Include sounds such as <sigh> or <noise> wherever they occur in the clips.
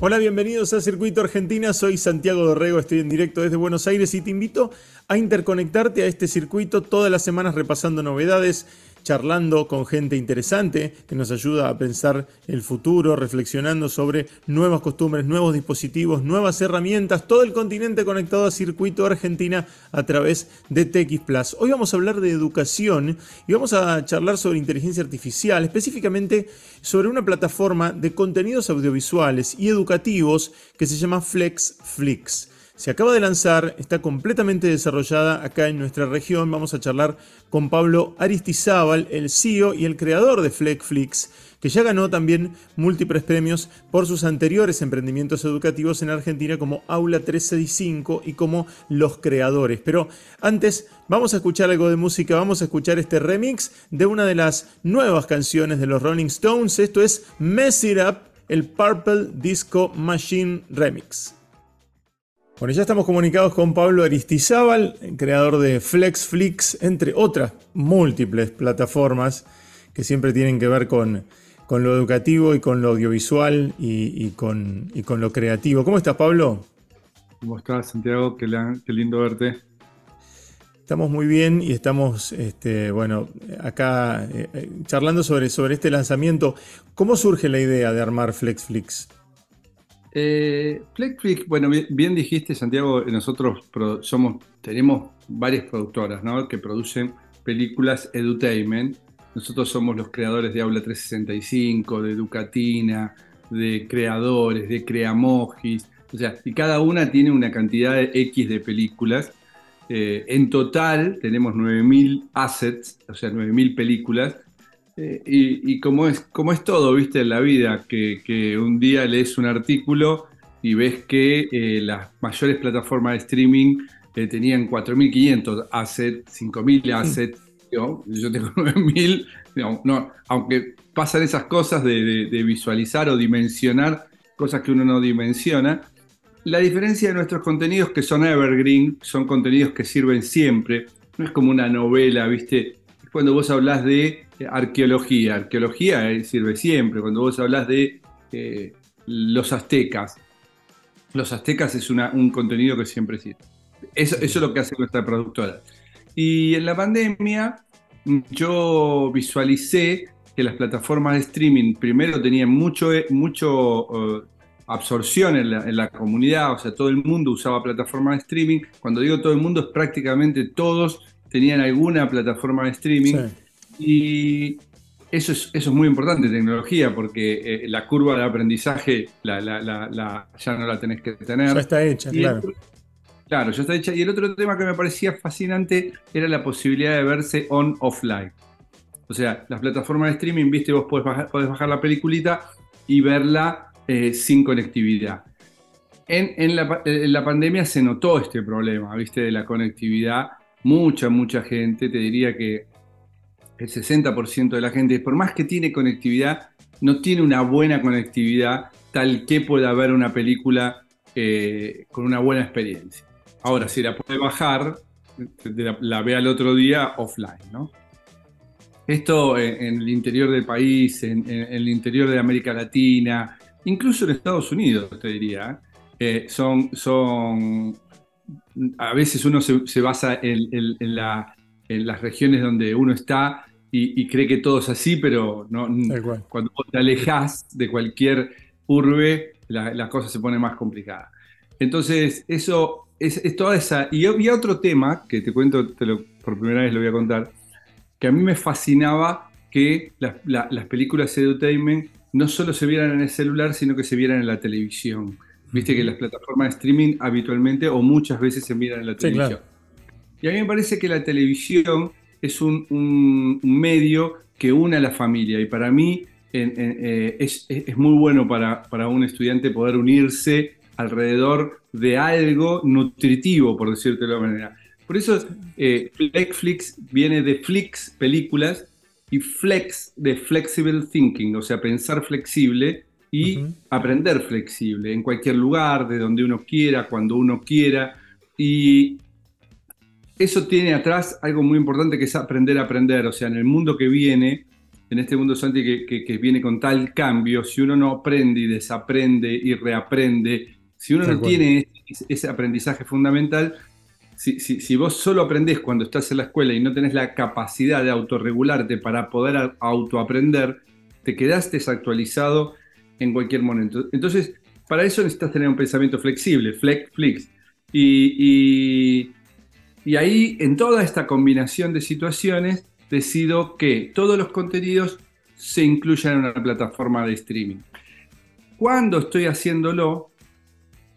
Hola, bienvenidos a Circuito Argentina. Soy Santiago Dorrego, estoy en directo desde Buenos Aires y te invito a interconectarte a este circuito todas las semanas repasando novedades charlando con gente interesante que nos ayuda a pensar el futuro, reflexionando sobre nuevas costumbres, nuevos dispositivos, nuevas herramientas, todo el continente conectado a Circuito Argentina a través de TX Plus. Hoy vamos a hablar de educación y vamos a charlar sobre inteligencia artificial, específicamente sobre una plataforma de contenidos audiovisuales y educativos que se llama FlexFlix. Se acaba de lanzar, está completamente desarrollada acá en nuestra región. Vamos a charlar con Pablo Aristizábal, el CEO y el creador de Flexflix, que ya ganó también múltiples premios por sus anteriores emprendimientos educativos en Argentina como Aula 365 y como Los Creadores. Pero antes vamos a escuchar algo de música, vamos a escuchar este remix de una de las nuevas canciones de los Rolling Stones. Esto es Mess It Up, el Purple Disco Machine Remix. Bueno, ya estamos comunicados con Pablo Aristizábal, creador de FlexFlix, entre otras múltiples plataformas que siempre tienen que ver con, con lo educativo y con lo audiovisual y, con, con, lo creativo. ¿Cómo estás, Pablo? ¿Cómo estás, Santiago? Qué, lindo verte. Estamos muy bien y estamos, este, bueno, acá eh, eh, charlando sobre, sobre este lanzamiento. ¿Cómo surge la idea de armar FlexFlix? Eh, bueno, bien, dijiste, Santiago, nosotros somos, tenemos varias productoras que producen películas edutainment. Nosotros somos los creadores de Aula 365, de Educatina, de Creadores, de Creamojis. O sea, y cada una tiene una cantidad de X de películas. Eh, en total tenemos 9.000 assets, o sea, 9.000 películas eh, y, como, es, como es todo, viste, en la vida, que, un día lees un artículo y ves que eh, las mayores plataformas de streaming eh, tenían 4.500 assets, 5.000 assets, yo, tengo <laughs> 9.000, no, aunque pasan esas cosas de, visualizar o dimensionar cosas que uno no dimensiona, la diferencia de nuestros contenidos que son evergreen, son contenidos que sirven siempre, no es como una novela, viste, cuando vos hablas de arqueología. Arqueología eh, sirve siempre. Cuando vos hablas de eh, los aztecas, los aztecas es un contenido que siempre sirve. Eso, es lo que hace nuestra productora. Y en la pandemia yo visualicé que las plataformas de streaming primero tenían mucho, eh, mucho absorción en la, comunidad, o sea, todo el mundo usaba plataformas de streaming. Cuando digo todo el mundo es prácticamente todos tenían alguna plataforma de streaming. Y eso es, eso es muy importante, tecnología, porque eh, la curva de aprendizaje la, ya no la tenés que tener. Ya está hecha, claro. claro, ya está hecha. Y el otro tema que me parecía fascinante era la posibilidad de verse on-offline. O sea, las plataformas de streaming, viste, vos podés bajar, bajar la peliculita y verla eh, sin conectividad. En, en, la, en, la, pandemia se notó este problema, viste, de la conectividad. Mucha, mucha gente, te diría que el 60% de la gente, por más que tiene conectividad, no tiene una buena conectividad tal que pueda ver una película eh, con una buena experiencia. Ahora, si la puede bajar, la, ve al otro día offline, ¿no? Esto en, el interior del país, en, el interior de América Latina, incluso en Estados Unidos, te diría, eh, son, son, a veces uno se, basa en, en las regiones donde uno está y, cree que todo es así, pero no, cuando te alejas de cualquier urbe, la, cosa se pone más complicada. Entonces, eso es, toda esa. Y había otro tema que te cuento, por primera vez lo voy a contar, que a mí me fascinaba que las películas de entertainment no solo se vieran en el celular, sino que se vieran en la televisión. Viste que las plataformas de streaming habitualmente o muchas veces se miran en la televisión. Y a mí me parece que la televisión es un, medio que une a la familia y para mí eh, es, muy bueno para, un estudiante poder unirse alrededor de algo nutritivo, por decirte de alguna manera. Por eso eh, Flexflix viene de Flix, películas, y Flex de Flexible Thinking, o sea, pensar flexible y aprender flexible en cualquier lugar, de donde uno quiera, cuando uno quiera. Y eso tiene atrás algo muy importante que es aprender a aprender. O sea, en el mundo que viene, en este mundo, Santi, que, viene con tal cambio, si uno no aprende y desaprende y reaprende, si uno no tiene ese, aprendizaje fundamental, si, vos solo aprendés cuando estás en la escuela y no tenés la capacidad de autorregularte para poder autoaprender, te quedás desactualizado en cualquier momento. Entonces, para eso necesitas tener un pensamiento flexible, flex, flix. Y, y, ahí, en toda esta combinación de situaciones, decido que todos los contenidos se incluyan en una plataforma de streaming. Cuando estoy haciéndolo,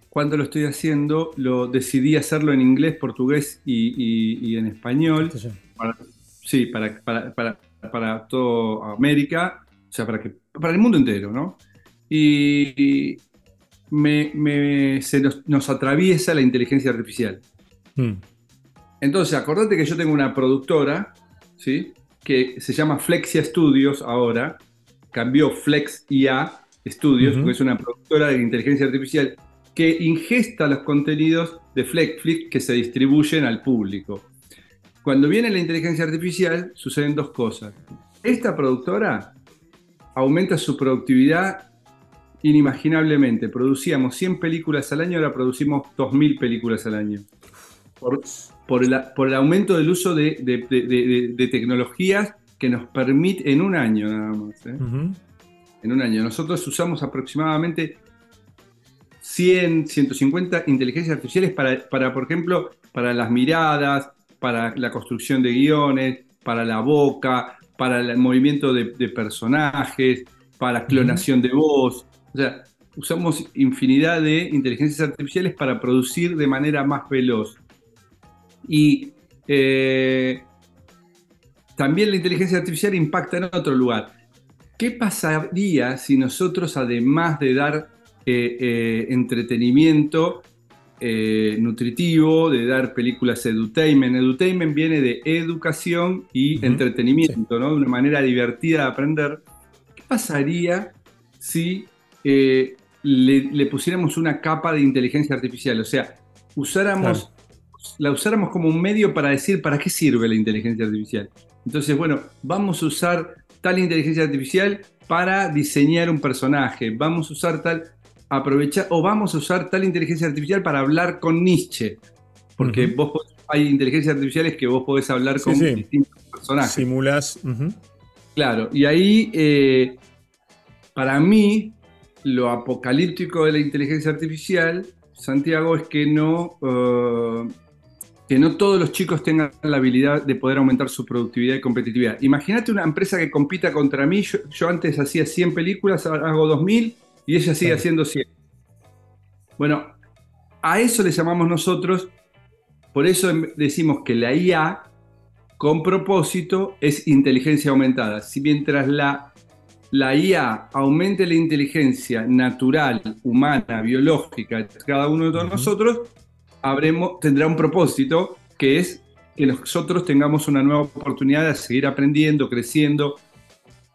cuando lo estoy haciendo, lo decidí hacerlo en inglés, portugués y, en español. sí, para, para, para, toda América, o sea, para, que, para el mundo entero, ¿no? Y, me, se nos, atraviesa la inteligencia artificial. Hmm. Entonces, acordate que yo tengo una productora, ¿sí? Que se llama Flexia Studios ahora, cambió Flex IA Studios, porque es una productora de inteligencia artificial que ingesta los contenidos de Flexflix que se distribuyen al público. Cuando viene la inteligencia artificial, suceden dos cosas. Esta productora aumenta su productividad inimaginablemente. Producíamos 100 películas al año, ahora producimos 2.000 películas al año. Por, el, aumento del uso de, tecnologías que nos permite, en un año nada más, ¿eh? en un año, nosotros usamos aproximadamente 100, 150 inteligencias artificiales para, para, por ejemplo, para las miradas, para la construcción de guiones, para la boca, para el movimiento de, personajes, para clonación de voz. O sea, usamos infinidad de inteligencias artificiales para producir de manera más veloz. Y eh, también la inteligencia artificial impacta en otro lugar. ¿Qué pasaría si nosotros, además de dar eh, eh, entretenimiento nutritivo, de dar películas edutainment. Edutainment viene de educación y entretenimiento, ¿no? De una manera divertida de aprender. ¿Qué pasaría si le, le, pusiéramos una capa de inteligencia artificial? O sea, usáramos, la usáramos como un medio para decir para qué sirve la inteligencia artificial. Entonces, bueno, vamos a usar tal inteligencia artificial para diseñar un personaje, vamos a usar tal aprovechar o vamos a usar tal inteligencia artificial para hablar con Nietzsche. Porque vos hay inteligencias artificiales que vos podés hablar con distintos personajes. Simulas. Claro, y ahí, eh, para mí, lo apocalíptico de la inteligencia artificial, Santiago, es que no, eh, que no todos los chicos tengan la habilidad de poder aumentar su productividad y competitividad. Imagínate una empresa que compita contra mí. Yo, yo antes hacía 100 películas, hago 2000 y ella sigue haciendo 100. Bueno, a eso le llamamos nosotros, por eso em, decimos que la IA con propósito es inteligencia aumentada. Si mientras la, la IA aumente la inteligencia natural, humana, biológica de cada uno de todos nosotros, habremos, tendrá un propósito que es que nosotros tengamos una nueva oportunidad de seguir aprendiendo, creciendo,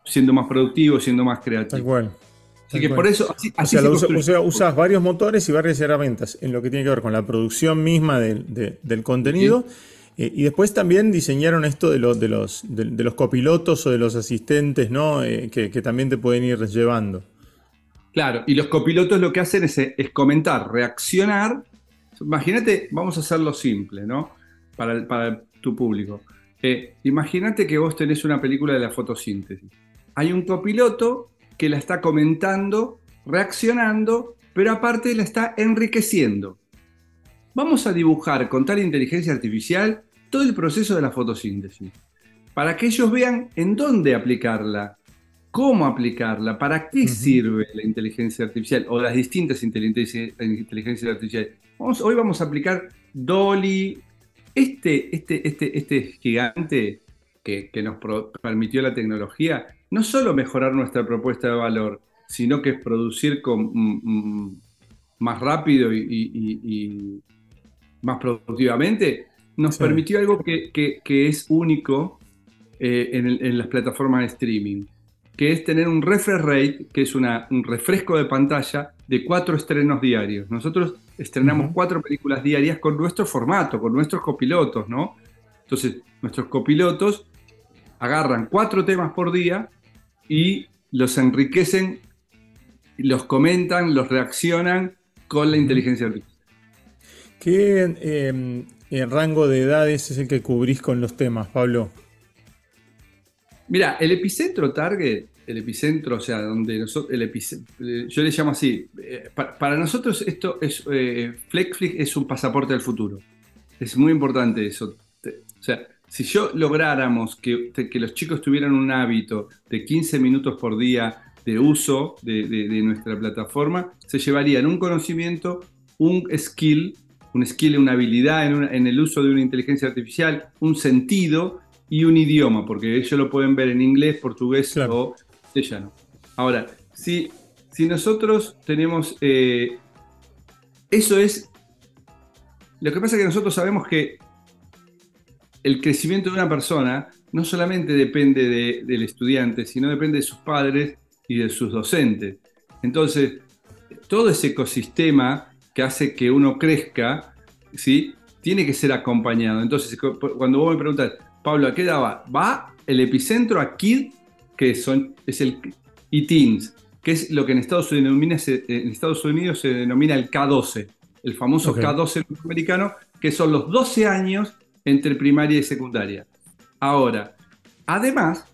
siendo más productivos, siendo más creativos. Así que por eso, así, o sea, usas varios motores y varias herramientas en lo que tiene que ver con la producción misma del contenido. Eh, y después también diseñaron esto de, los de, los, de, los copilotos o de los asistentes, ¿no? Eh, que, también te pueden ir llevando. Claro, y los copilotos lo que hacen es, comentar, reaccionar. Imagínate, vamos a hacerlo simple, ¿no? Para, para tu público. Eh, imagínate que vos tenés una película de la fotosíntesis. Hay un copiloto que la está comentando, reaccionando, pero aparte la está enriqueciendo. Vamos a dibujar con tal inteligencia artificial todo el proceso de la fotosíntesis, para que ellos vean en dónde aplicarla, cómo aplicarla, para qué sirve la inteligencia artificial o las distintas inteligencias artificiales. hoy vamos a aplicar Dolly, este, este, este, este gigante que, que nos permitió la tecnología, no solo mejorar nuestra propuesta de valor, sino que es producir con, mm, mm, más rápido y, más productivamente, nos permitió algo que, es único eh, en, las plataformas de streaming, que es tener un refresh rate, que es un refresco de pantalla de cuatro estrenos diarios. Nosotros estrenamos cuatro películas diarias con nuestro formato, con nuestros copilotos, ¿no? Entonces, nuestros copilotos agarran cuatro temas por día y los enriquecen, los comentan, los reaccionan con la inteligencia artificial. ¿Qué em, rango de edades es el que cubrís con los temas, Pablo? Mira, el epicentro target, el epicentro, o sea, donde nosotros, el eh, yo le llamo así, eh, para, nosotros esto es, eh, FlexFlix es un pasaporte del futuro. Es muy importante eso. O sea, si yo lográramos que, que los chicos tuvieran un hábito de 15 minutos por día de uso de, nuestra plataforma, se llevarían un conocimiento, un skill, un skill, una habilidad en, en el uso de una inteligencia artificial, un sentido y un idioma, porque ellos lo pueden ver en inglés, portugués o castellano. Ahora, si, si nosotros tenemos... Eh, eso es... Lo que pasa es que nosotros sabemos que el crecimiento de una persona no solamente depende del estudiante, sino depende de sus padres y de sus docentes. Entonces, todo ese ecosistema que hace que uno crezca, ¿sí? tiene que ser acompañado. Entonces, cuando vos me preguntas, Pablo, ¿a qué edad va? Va el epicentro a Kid, que son, es el y teens, que es lo que en Estados Unidos, en Estados Unidos se denomina el K12, el famoso K12 norteamericano, que son los 12 años entre primaria y secundaria. Ahora, además,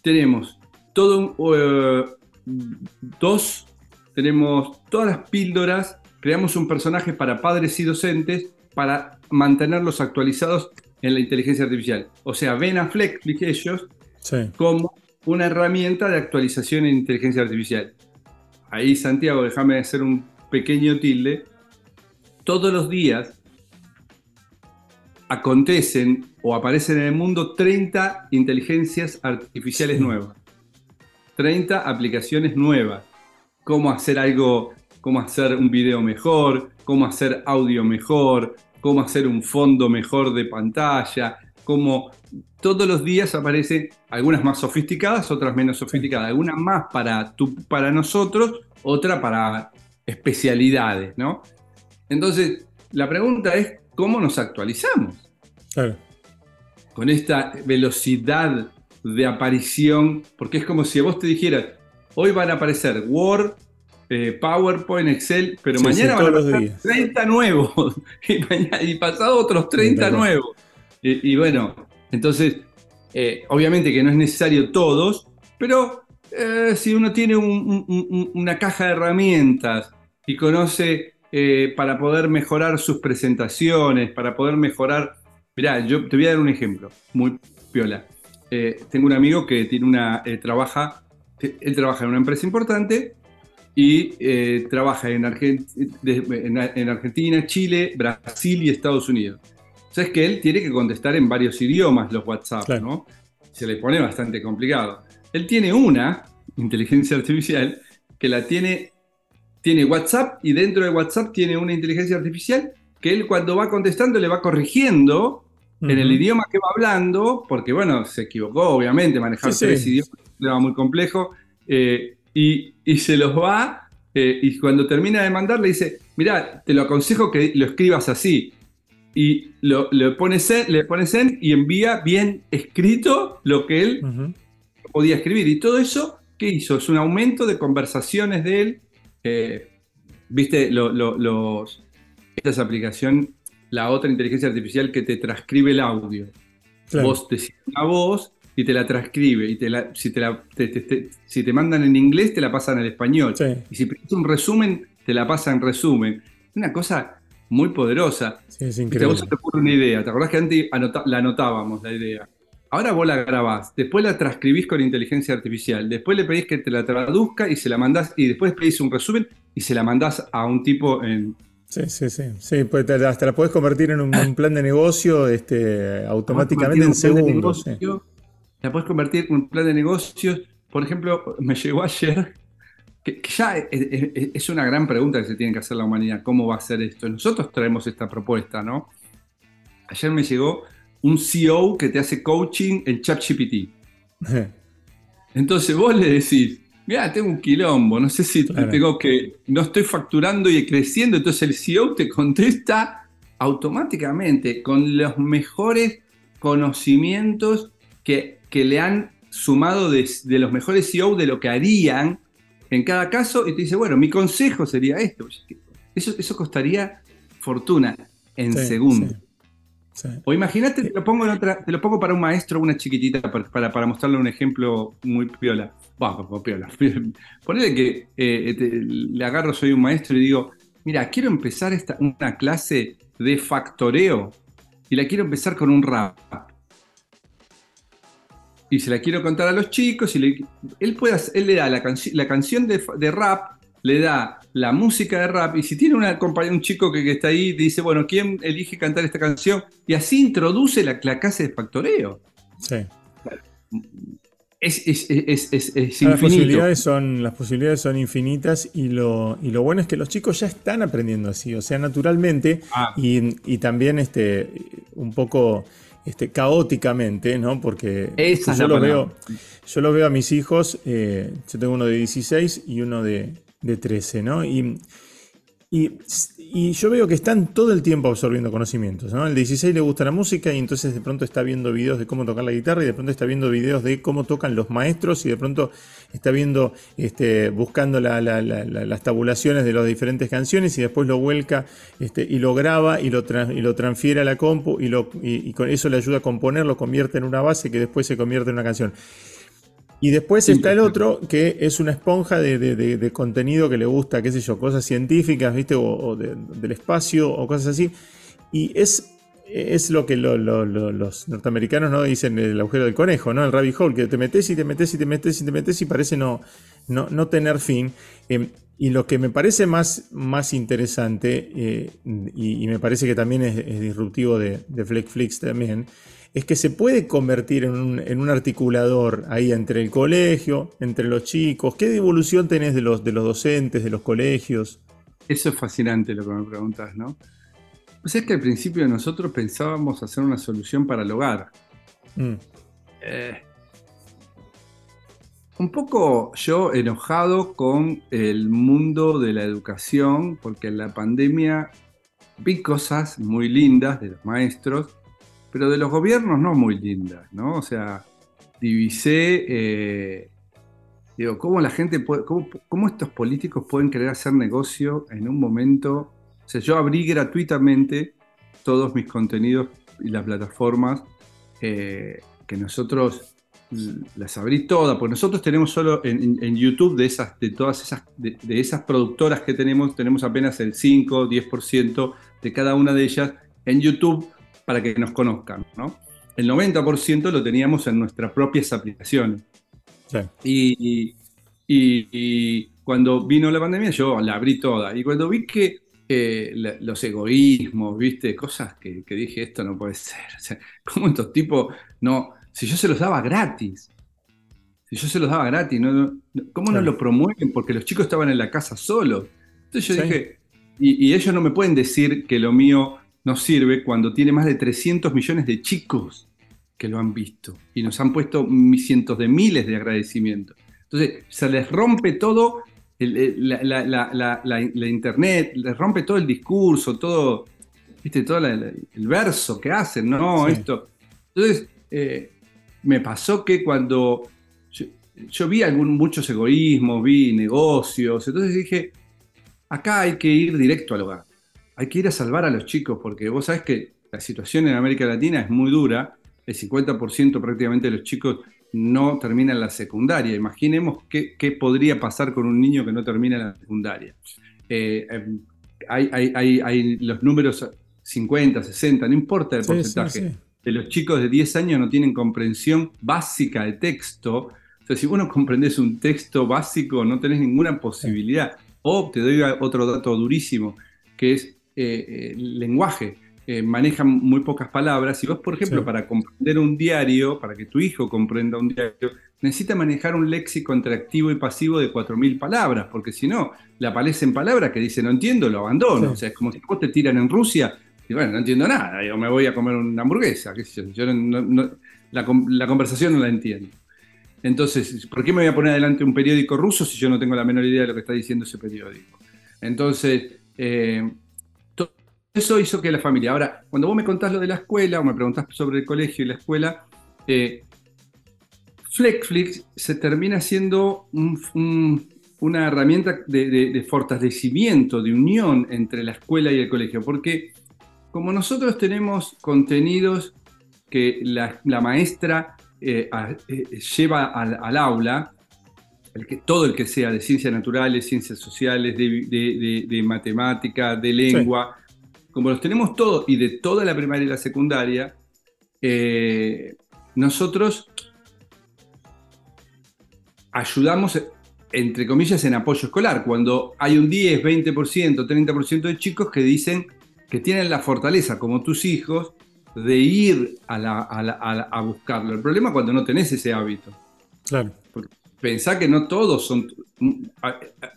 tenemos todo un, eh, dos, tenemos todas las píldoras, creamos un personaje para padres y docentes para mantenerlos actualizados en la inteligencia artificial. O sea, ven a Flexflix ellos como una herramienta de actualización en inteligencia artificial. Ahí, Santiago, déjame hacer un pequeño tilde. Todos los días acontecen o aparecen en el mundo 30 inteligencias artificiales nuevas. 30 aplicaciones nuevas. Cómo hacer algo, cómo hacer un video mejor, cómo hacer audio mejor, cómo hacer un fondo mejor de pantalla, cómo todos los días aparecen algunas más sofisticadas, otras menos sofisticadas, algunas más para, para nosotros, otra para especialidades, ¿no? Entonces, la pregunta es, ¿cómo nos actualizamos? Con esta velocidad de aparición, porque es como si a vos te dijeras, hoy van a aparecer Word, eh, PowerPoint, Excel, pero mañana van a aparecer <laughs> 30 nuevos y, pasado otros 30 nuevos. Y, bueno, entonces, eh, obviamente que no es necesario todos, pero eh, si uno tiene una caja de herramientas y conoce para poder mejorar sus presentaciones, para poder mejorar... Mirá, yo te voy a dar un ejemplo, muy piola. tengo un amigo que tiene una, trabaja, él trabaja en una empresa importante y eh, trabaja en, en, Argentina, Chile, Brasil y Estados Unidos. O sea, es que él tiene que contestar en varios idiomas los WhatsApp, ¿no? Se le pone bastante complicado. Él tiene una inteligencia artificial que la tiene, tiene WhatsApp y dentro de WhatsApp tiene una inteligencia artificial que él cuando va contestando le va corrigiendo en el idioma que va hablando, porque bueno, se equivocó, obviamente, manejar tres idiomas es un tema muy complejo. Eh, y, se los va eh, y cuando termina de mandar le dice, mira, te lo aconsejo que lo escribas así. Y lo, le, pones en, le pones en y envía bien escrito lo que él podía escribir. Y todo eso, ¿qué hizo? Es un aumento de conversaciones de él. Eh, Viste, los, esta es aplicación, la otra inteligencia artificial que te transcribe el audio. Vos decís una voz y te la transcribe. Y te la, si, te la, si te mandan en inglés, te la pasan al español. Y si pides un resumen, te la pasan en resumen. Una cosa muy poderosa. Sí, es increíble. Vos te ocurre una idea. ¿Te acordás que antes la anotábamos la idea? Ahora vos la grabás, después la transcribís con inteligencia artificial, después le pedís que te la traduzca y se la mandás, y después pedís un resumen y se la mandás a un tipo en, Sí, sí, sí. sí pues hasta la podés convertir en un, <coughs> plan de negocio este, automáticamente en segundos la puedes convertir en un plan de negocios. Por ejemplo, me llegó ayer, que, ya es, una gran pregunta que se tiene que hacer la humanidad, ¿cómo va a ser esto? Nosotros traemos esta propuesta, ¿no? Ayer me llegó un CEO que te hace coaching en ChatGPT. <laughs> Entonces vos le decís, mira, tengo un quilombo, no sé si tengo que, no estoy facturando y creciendo, entonces el CEO te contesta automáticamente con los mejores conocimientos que que le han sumado de, los mejores CEO de lo que harían en cada caso y te dice, bueno, mi consejo sería esto. Eso, eso costaría fortuna en segundo. O imagínate, te lo pongo otra, te lo pongo para un maestro una chiquitita para, para, mostrarle un ejemplo muy piola. Bueno, piola. <laughs> Ponele que eh, le agarro, soy un maestro y digo, mira, quiero empezar esta, una clase de factoreo y la quiero empezar con un rap. Y se la quiero contar a los chicos y él, puede, él le da la, la canción de, de rap le da la música de rap y si tiene una un chico que, está ahí, dice, bueno, ¿quién elige cantar esta canción? Y así introduce la, clase de factoreo. Sí. Es, es, es, es las, posibilidades son, las posibilidades son infinitas y lo, y lo bueno es que los chicos ya están aprendiendo así, o sea, naturalmente ah. y, también este, un poco este, caóticamente, ¿no? Porque yo, lo veo, yo lo veo a mis hijos, eh, yo tengo uno de 16 y uno de, de 13, ¿no? Y, y, yo veo que están todo el tiempo absorbiendo conocimientos, ¿no? El 16 le gusta la música y entonces de pronto está viendo videos de cómo tocar la guitarra y de pronto está viendo videos de cómo tocan los maestros y de pronto está viendo, este, buscando las tabulaciones de las diferentes canciones y después lo vuelca este, y lo graba y lo, y lo transfiere a la compu y, lo, y con eso le ayuda a componer, lo convierte en una base que después se convierte en una canción. Y después está el otro, que es una esponja de, contenido que le gusta, qué sé yo, cosas científicas, ¿viste? O, del espacio o cosas así. Y es, es lo que los norteamericanos ¿no? dicen el agujero del conejo, ¿no? El rabbit hole, que te metes y te metes y te metes y te metes y parece no, no, tener fin. Em, y lo que me parece más, más interesante, eh, y, me parece que también es, disruptivo de, de Flickflix también, es que se puede convertir en un, articulador ahí entre el colegio, entre los chicos. ¿Qué devolución tenés de los, de los docentes, de los colegios? Eso es fascinante lo que me preguntas, ¿no? Pues es que al principio nosotros pensábamos hacer una solución para el hogar. Mm. Eh, un poco yo enojado con el mundo de la educación, porque en la pandemia vi cosas muy lindas de los maestros, pero de los gobiernos no muy lindas, ¿no? O sea, divisé, eh, digo, cómo la gente puede, cómo, estos políticos pueden querer hacer negocio en un momento. O sea, yo abrí gratuitamente todos mis contenidos y las plataformas eh, que nosotros las abrí todas, porque nosotros tenemos solo en, YouTube de esas, de todas esas, de, esas productoras que tenemos, tenemos apenas el 5, 10% de cada una de ellas en YouTube para que nos conozcan. ¿no? El 90% lo teníamos en nuestras propias aplicaciones. Y, cuando vino la pandemia yo la abrí toda. Y cuando vi que los egoísmos, viste, cosas que, dije, esto no puede ser. O sea, <laughs> ¿Cómo estos tipos no? Si yo se los daba gratis. Si yo se los daba gratis, ¿no? ¿cómo no lo promueven? Porque los chicos estaban en la casa solos. Entonces yo dije, y, ellos no me pueden decir que lo mío nos sirve cuando tiene más de 300 millones de chicos que lo han visto y nos han puesto cientos de miles de agradecimientos. Entonces, se les rompe todo la, internet, les rompe todo el discurso, todo, ¿viste? todo el verso que hacen, ¿no? Esto. Entonces, eh, me pasó que cuando yo, vi algún, muchos egoísmos, vi negocios, entonces dije, acá hay que ir directo al hogar hay que ir a salvar a los chicos, porque vos sabés que la situación en América Latina es muy dura, el 50% prácticamente de los chicos no terminan la secundaria. Imaginemos qué, podría pasar con un niño que no termina la secundaria. Eh, em, hay, los números 50, 60, no importa el porcentaje. De los chicos de 10 años no tienen comprensión básica de texto. O sea, si vos no comprendés un texto básico, no tenés ninguna posibilidad. O te doy otro dato durísimo, que es eh, lenguaje, eh, manejan muy pocas palabras. Y vos, por ejemplo, para comprender un diario, para que tu hijo comprenda un diario, necesita manejar un léxico entre activo y pasivo de 4.000 palabras, porque si no, le aparecen palabras que dice no entiendo, lo abandono. O sea, es como si vos te tiran en Rusia y bueno, no entiendo nada, yo me voy a comer una hamburguesa, yo, la, la, conversación no la entiendo. Entonces, ¿por qué me voy a poner adelante un periódico ruso si yo no tengo la menor idea de lo que está diciendo ese periódico? Entonces, eh, eso hizo que la familia. Ahora, cuando vos me contás lo de la escuela o me preguntás sobre el colegio y la escuela, eh, Flexflix se termina siendo una herramienta de, fortalecimiento, de unión entre la escuela y el colegio, porque como nosotros tenemos contenidos que la, maestra eh, eh, lleva al, aula, el que, todo el que sea de ciencias naturales, ciencias sociales, de, matemática, de lengua, como los tenemos todos y de toda la primaria y la secundaria, eh, nosotros ayudamos, entre comillas, en apoyo escolar, cuando hay un 10, 20%, 30% de chicos que dicen que tienen la fortaleza, como tus hijos, de ir a, buscarlo. El problema es cuando no tenés ese hábito. Claro. pensá que no todos son...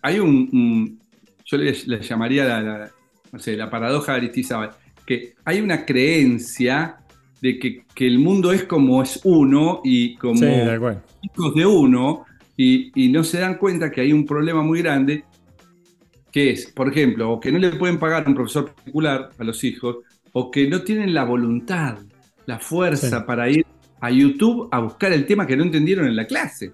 Hay un... yo le, llamaría la, no sé, la paradoja de Aristizábal, que hay una creencia de que, el mundo es como es uno y como hijos de uno, y, no se dan cuenta que hay un problema muy grande, que es, por ejemplo, o que no le pueden pagar a un profesor particular a los hijos, o que no tienen la voluntad, la fuerza para ir a YouTube a buscar el tema que no entendieron en la clase.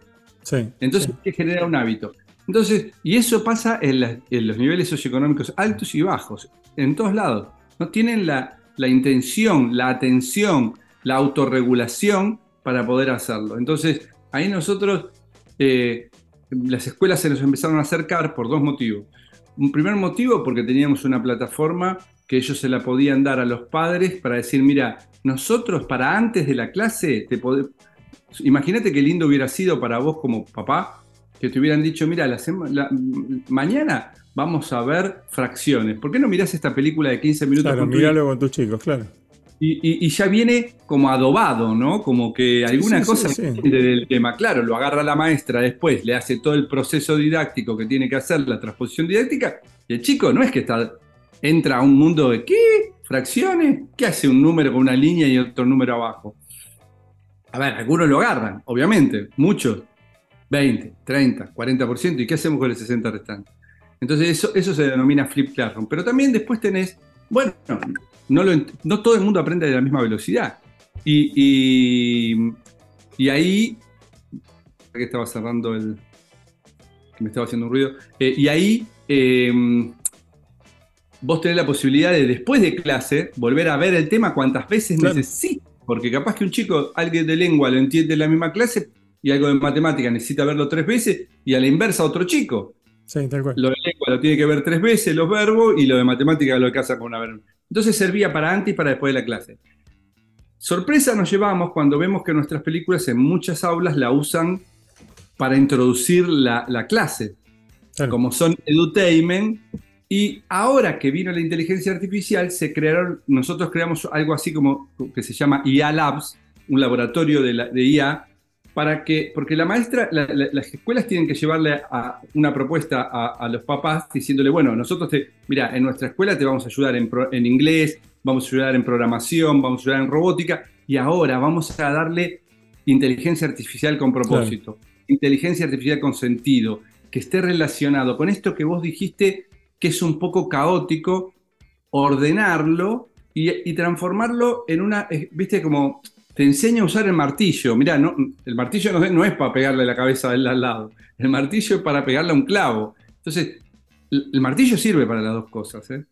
Entonces hay que generar un hábito. Entonces, y eso pasa en, los niveles socioeconómicos altos y bajos, en todos lados. No tienen la, intención, la atención, la autorregulación para poder hacerlo. Entonces, ahí nosotros, eh, las escuelas se nos empezaron a acercar por dos motivos. Un primer motivo porque teníamos una plataforma que ellos se la podían dar a los padres para decir, mira, nosotros para antes de la clase, te imagínate qué lindo hubiera sido para vos como papá que te hubieran dicho, mira, la, mañana vamos a ver fracciones. ¿Por qué no mirás esta película de 15 minutos? Claro, míralo con tus chicos, claro. Y, ya viene como adobado, ¿no? Como que alguna cosa del tema. Claro, lo agarra la maestra después, le hace todo el proceso didáctico que tiene que hacer, la transposición didáctica, y el chico no es que está, entra a un mundo de ¿qué? ¿Fracciones? ¿Qué hace un número con una línea y otro número abajo? A ver, algunos lo agarran, obviamente, muchos, 20, 30, 40%, ¿y qué hacemos con el 60 restante? Entonces eso, eso se denomina flip classroom. Pero también después tenés, bueno, no, no todo el mundo aprende a la misma velocidad. Y, y, ahí, que estaba cerrando el, que me estaba haciendo un ruido, eh, y ahí em, vos tenés la posibilidad de después de clase volver a ver el tema cuantas veces necesites. Porque capaz que un chico, alguien de lengua lo entiende en la misma clase, y algo de matemática necesita verlo tres veces y a la inversa otro chico. Sí, tal cual. Lo de lengua lo tiene que ver tres veces, los verbos, y lo de matemática lo que hace con una verba. Entonces servía para antes y para después de la clase. Sorpresa nos llevamos cuando vemos que nuestras películas en muchas aulas la usan para introducir la, clase, como son edutainment. Y ahora que vino la inteligencia artificial, se crearon, nosotros creamos algo así como que se llama IA Labs, un laboratorio de, de IA para que, porque la maestra, las escuelas tienen que llevarle a una propuesta a, los papás diciéndole, bueno, nosotros te, mira, en nuestra escuela te vamos a ayudar en, inglés, vamos a ayudar en programación, vamos a ayudar en robótica, y ahora vamos a darle inteligencia artificial con propósito, inteligencia artificial con sentido, que esté relacionado con esto que vos dijiste que es un poco caótico, ordenarlo y, y transformarlo en una, viste, como te enseña a usar el martillo. Mirá, no, el martillo no, es para pegarle la cabeza del al lado, el martillo es para pegarle a un clavo. Entonces, el, martillo sirve para las dos cosas. ¿eh?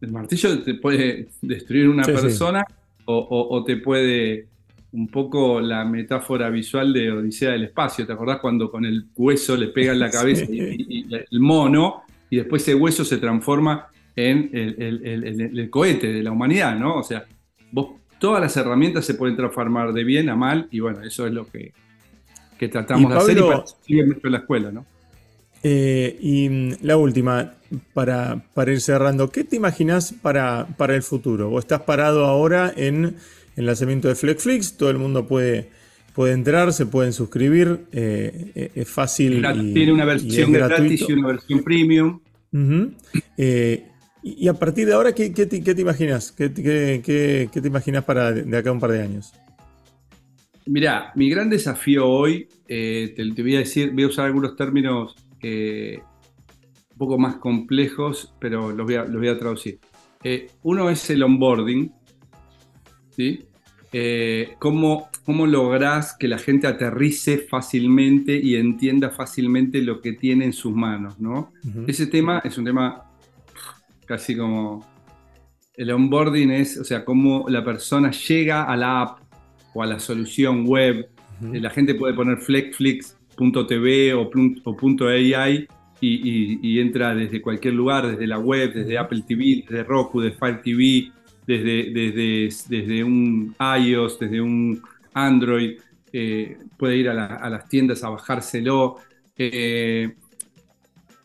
El martillo te puede destruir una persona O, te puede, un poco la metáfora visual de Odisea del Espacio. ¿Te acordás cuando con el hueso le pegan la <laughs> cabeza y, el mono, y después ese hueso se transforma en el, el cohete de la humanidad, ¿no? O sea, vos todas las herramientas se pueden transformar de bien a mal y bueno, eso es lo que, tratamos de hacer y para la escuela, ¿no? Eh, y mm, la última, para, para, ir cerrando, ¿qué te imaginas para, para el futuro? ¿O estás parado ahora en el lanzamiento de Flexflix? Todo el mundo puede, puede entrar, se pueden suscribir, eh, eh, es fácil. Tiene una versión gratis y una versión premium. Y a partir de ahora, ¿qué, te, imaginas? ¿Qué, te imaginas para de acá a un par de años? Mira, mi gran desafío hoy, eh, te, voy a decir, voy a usar algunos términos eh, un poco más complejos, pero los voy a, traducir. Eh, uno es el onboarding, ¿sí? cómo, cómo lográs que la gente aterrice fácilmente y entienda fácilmente lo que tiene en sus manos, ¿no? Ese tema es un tema casi como el onboarding es, o sea, cómo la persona llega a la app o a la solución web. La gente puede poner flexflix.tv o, o .ai y, entra desde cualquier lugar, desde la web, desde Apple TV, desde Roku, desde Fire TV, desde, desde, desde un iOS, desde un Android, eh, puede ir a, las tiendas a bajárselo. Eh,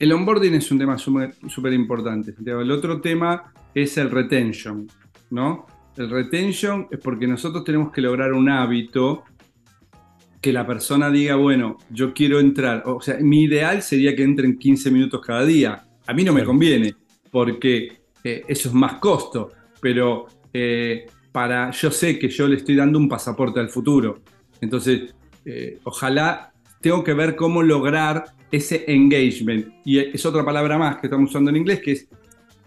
el onboarding es un tema súper importante. El otro tema es el retention, ¿no? El retention es porque nosotros tenemos que lograr un hábito que la persona diga, bueno, yo quiero entrar. O sea, mi ideal sería que entren 15 minutos cada día. A mí no me conviene, porque eh, eso es más costo pero eh, para, yo sé que yo le estoy dando un pasaporte al futuro. Entonces, eh, ojalá tengo que ver cómo lograr ese engagement. Y es otra palabra más que estamos usando en inglés, que es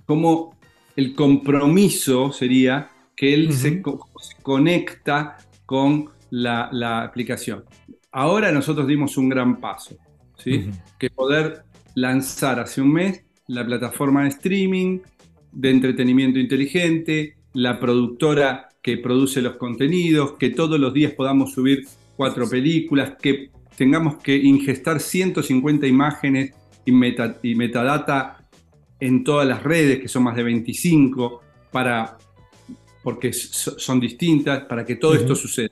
cómo el compromiso sería que él se, conecta con la, aplicación. Ahora nosotros dimos un gran paso, ¿sí? que poder lanzar hace un mes la plataforma de streaming, de entretenimiento inteligente, la productora que produce los contenidos, que todos los días podamos subir cuatro películas, que tengamos que ingestar 150 imágenes y, y metadata en todas las redes, que son más de 25, para, porque son distintas, para que todo esto suceda.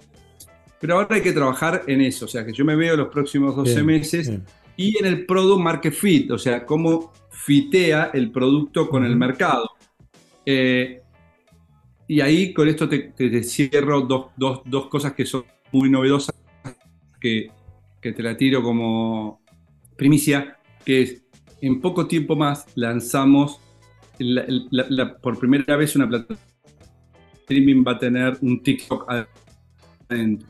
Pero ahora hay que trabajar en eso, o sea, que yo me veo los próximos 12 meses y en el Product Market Fit, o sea, cómo fitea el producto con el mercado. Eh, y ahí con esto te, cierro dos, cosas que son muy novedosas, que, te la tiro como primicia, que es, en poco tiempo más lanzamos por primera vez una plataforma streaming va a tener un TikTok adentro.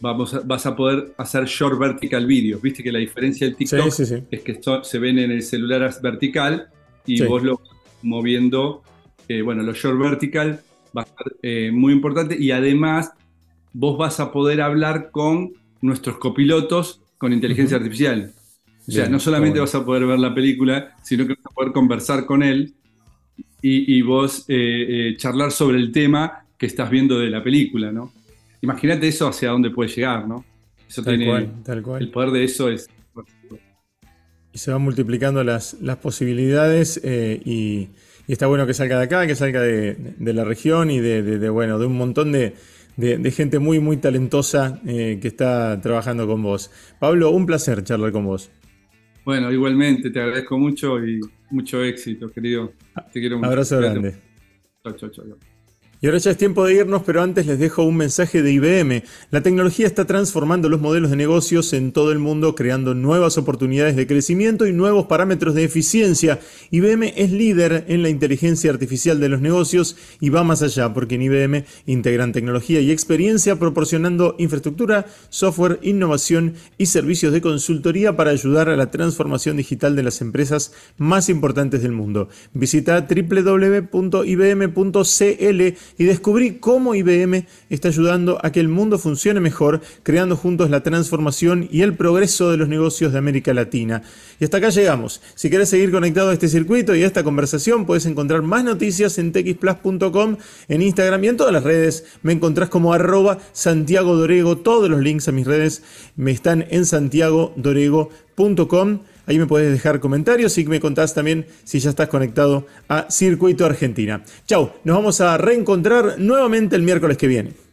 Vamos vas a poder hacer short vertical videos. Viste que la diferencia del TikTok es que se ven en el celular vertical y vos lo moviendo. Eh, bueno, los short vertical va a ser eh, muy importante y además vos vas a poder hablar con nuestros copilotos con inteligencia artificial. O sea, no solamente vas a poder ver la película, sino que vas a poder conversar con él y, vos eh, charlar sobre el tema que estás viendo de la película, ¿no? Imagínate eso hacia dónde puede llegar, ¿no? Eso tal cual, tal cual. El poder de eso es... Y se van multiplicando las, las posibilidades y y está bueno que salga de acá, que salga de, la región y de, bueno, de un montón de, gente muy, muy talentosa eh, que está trabajando con vos. Pablo, un placer charlar con vos. Bueno, igualmente, te agradezco mucho y mucho éxito, querido. Te quiero mucho. Abrazo grande. Chao, chao, chao. Y ahora ya es tiempo de irnos, pero antes les dejo un mensaje de IBM. La tecnología está transformando los modelos de negocios en todo el mundo, creando nuevas oportunidades de crecimiento y nuevos parámetros de eficiencia. IBM es líder en la inteligencia artificial de los negocios y va más allá, porque en IBM integran tecnología y experiencia proporcionando infraestructura, software, innovación y servicios de consultoría para ayudar a la transformación digital de las empresas más importantes del mundo. Visita www.ibm.cl y descubrí cómo IBM está ayudando a que el mundo funcione mejor, creando juntos la transformación y el progreso de los negocios de América Latina. Y hasta acá llegamos. Si querés seguir conectado a este circuito y a esta conversación, puedes encontrar más noticias en txplus.com, en Instagram y en todas las redes. Me encontrás como arroba Santiago Dorego. Todos los links a mis redes me están en santiagodorego.com. Ahí me puedes dejar comentarios y me contás también si ya estás conectado a Circuito Argentina. Chau, nos vamos a reencontrar nuevamente el miércoles que viene.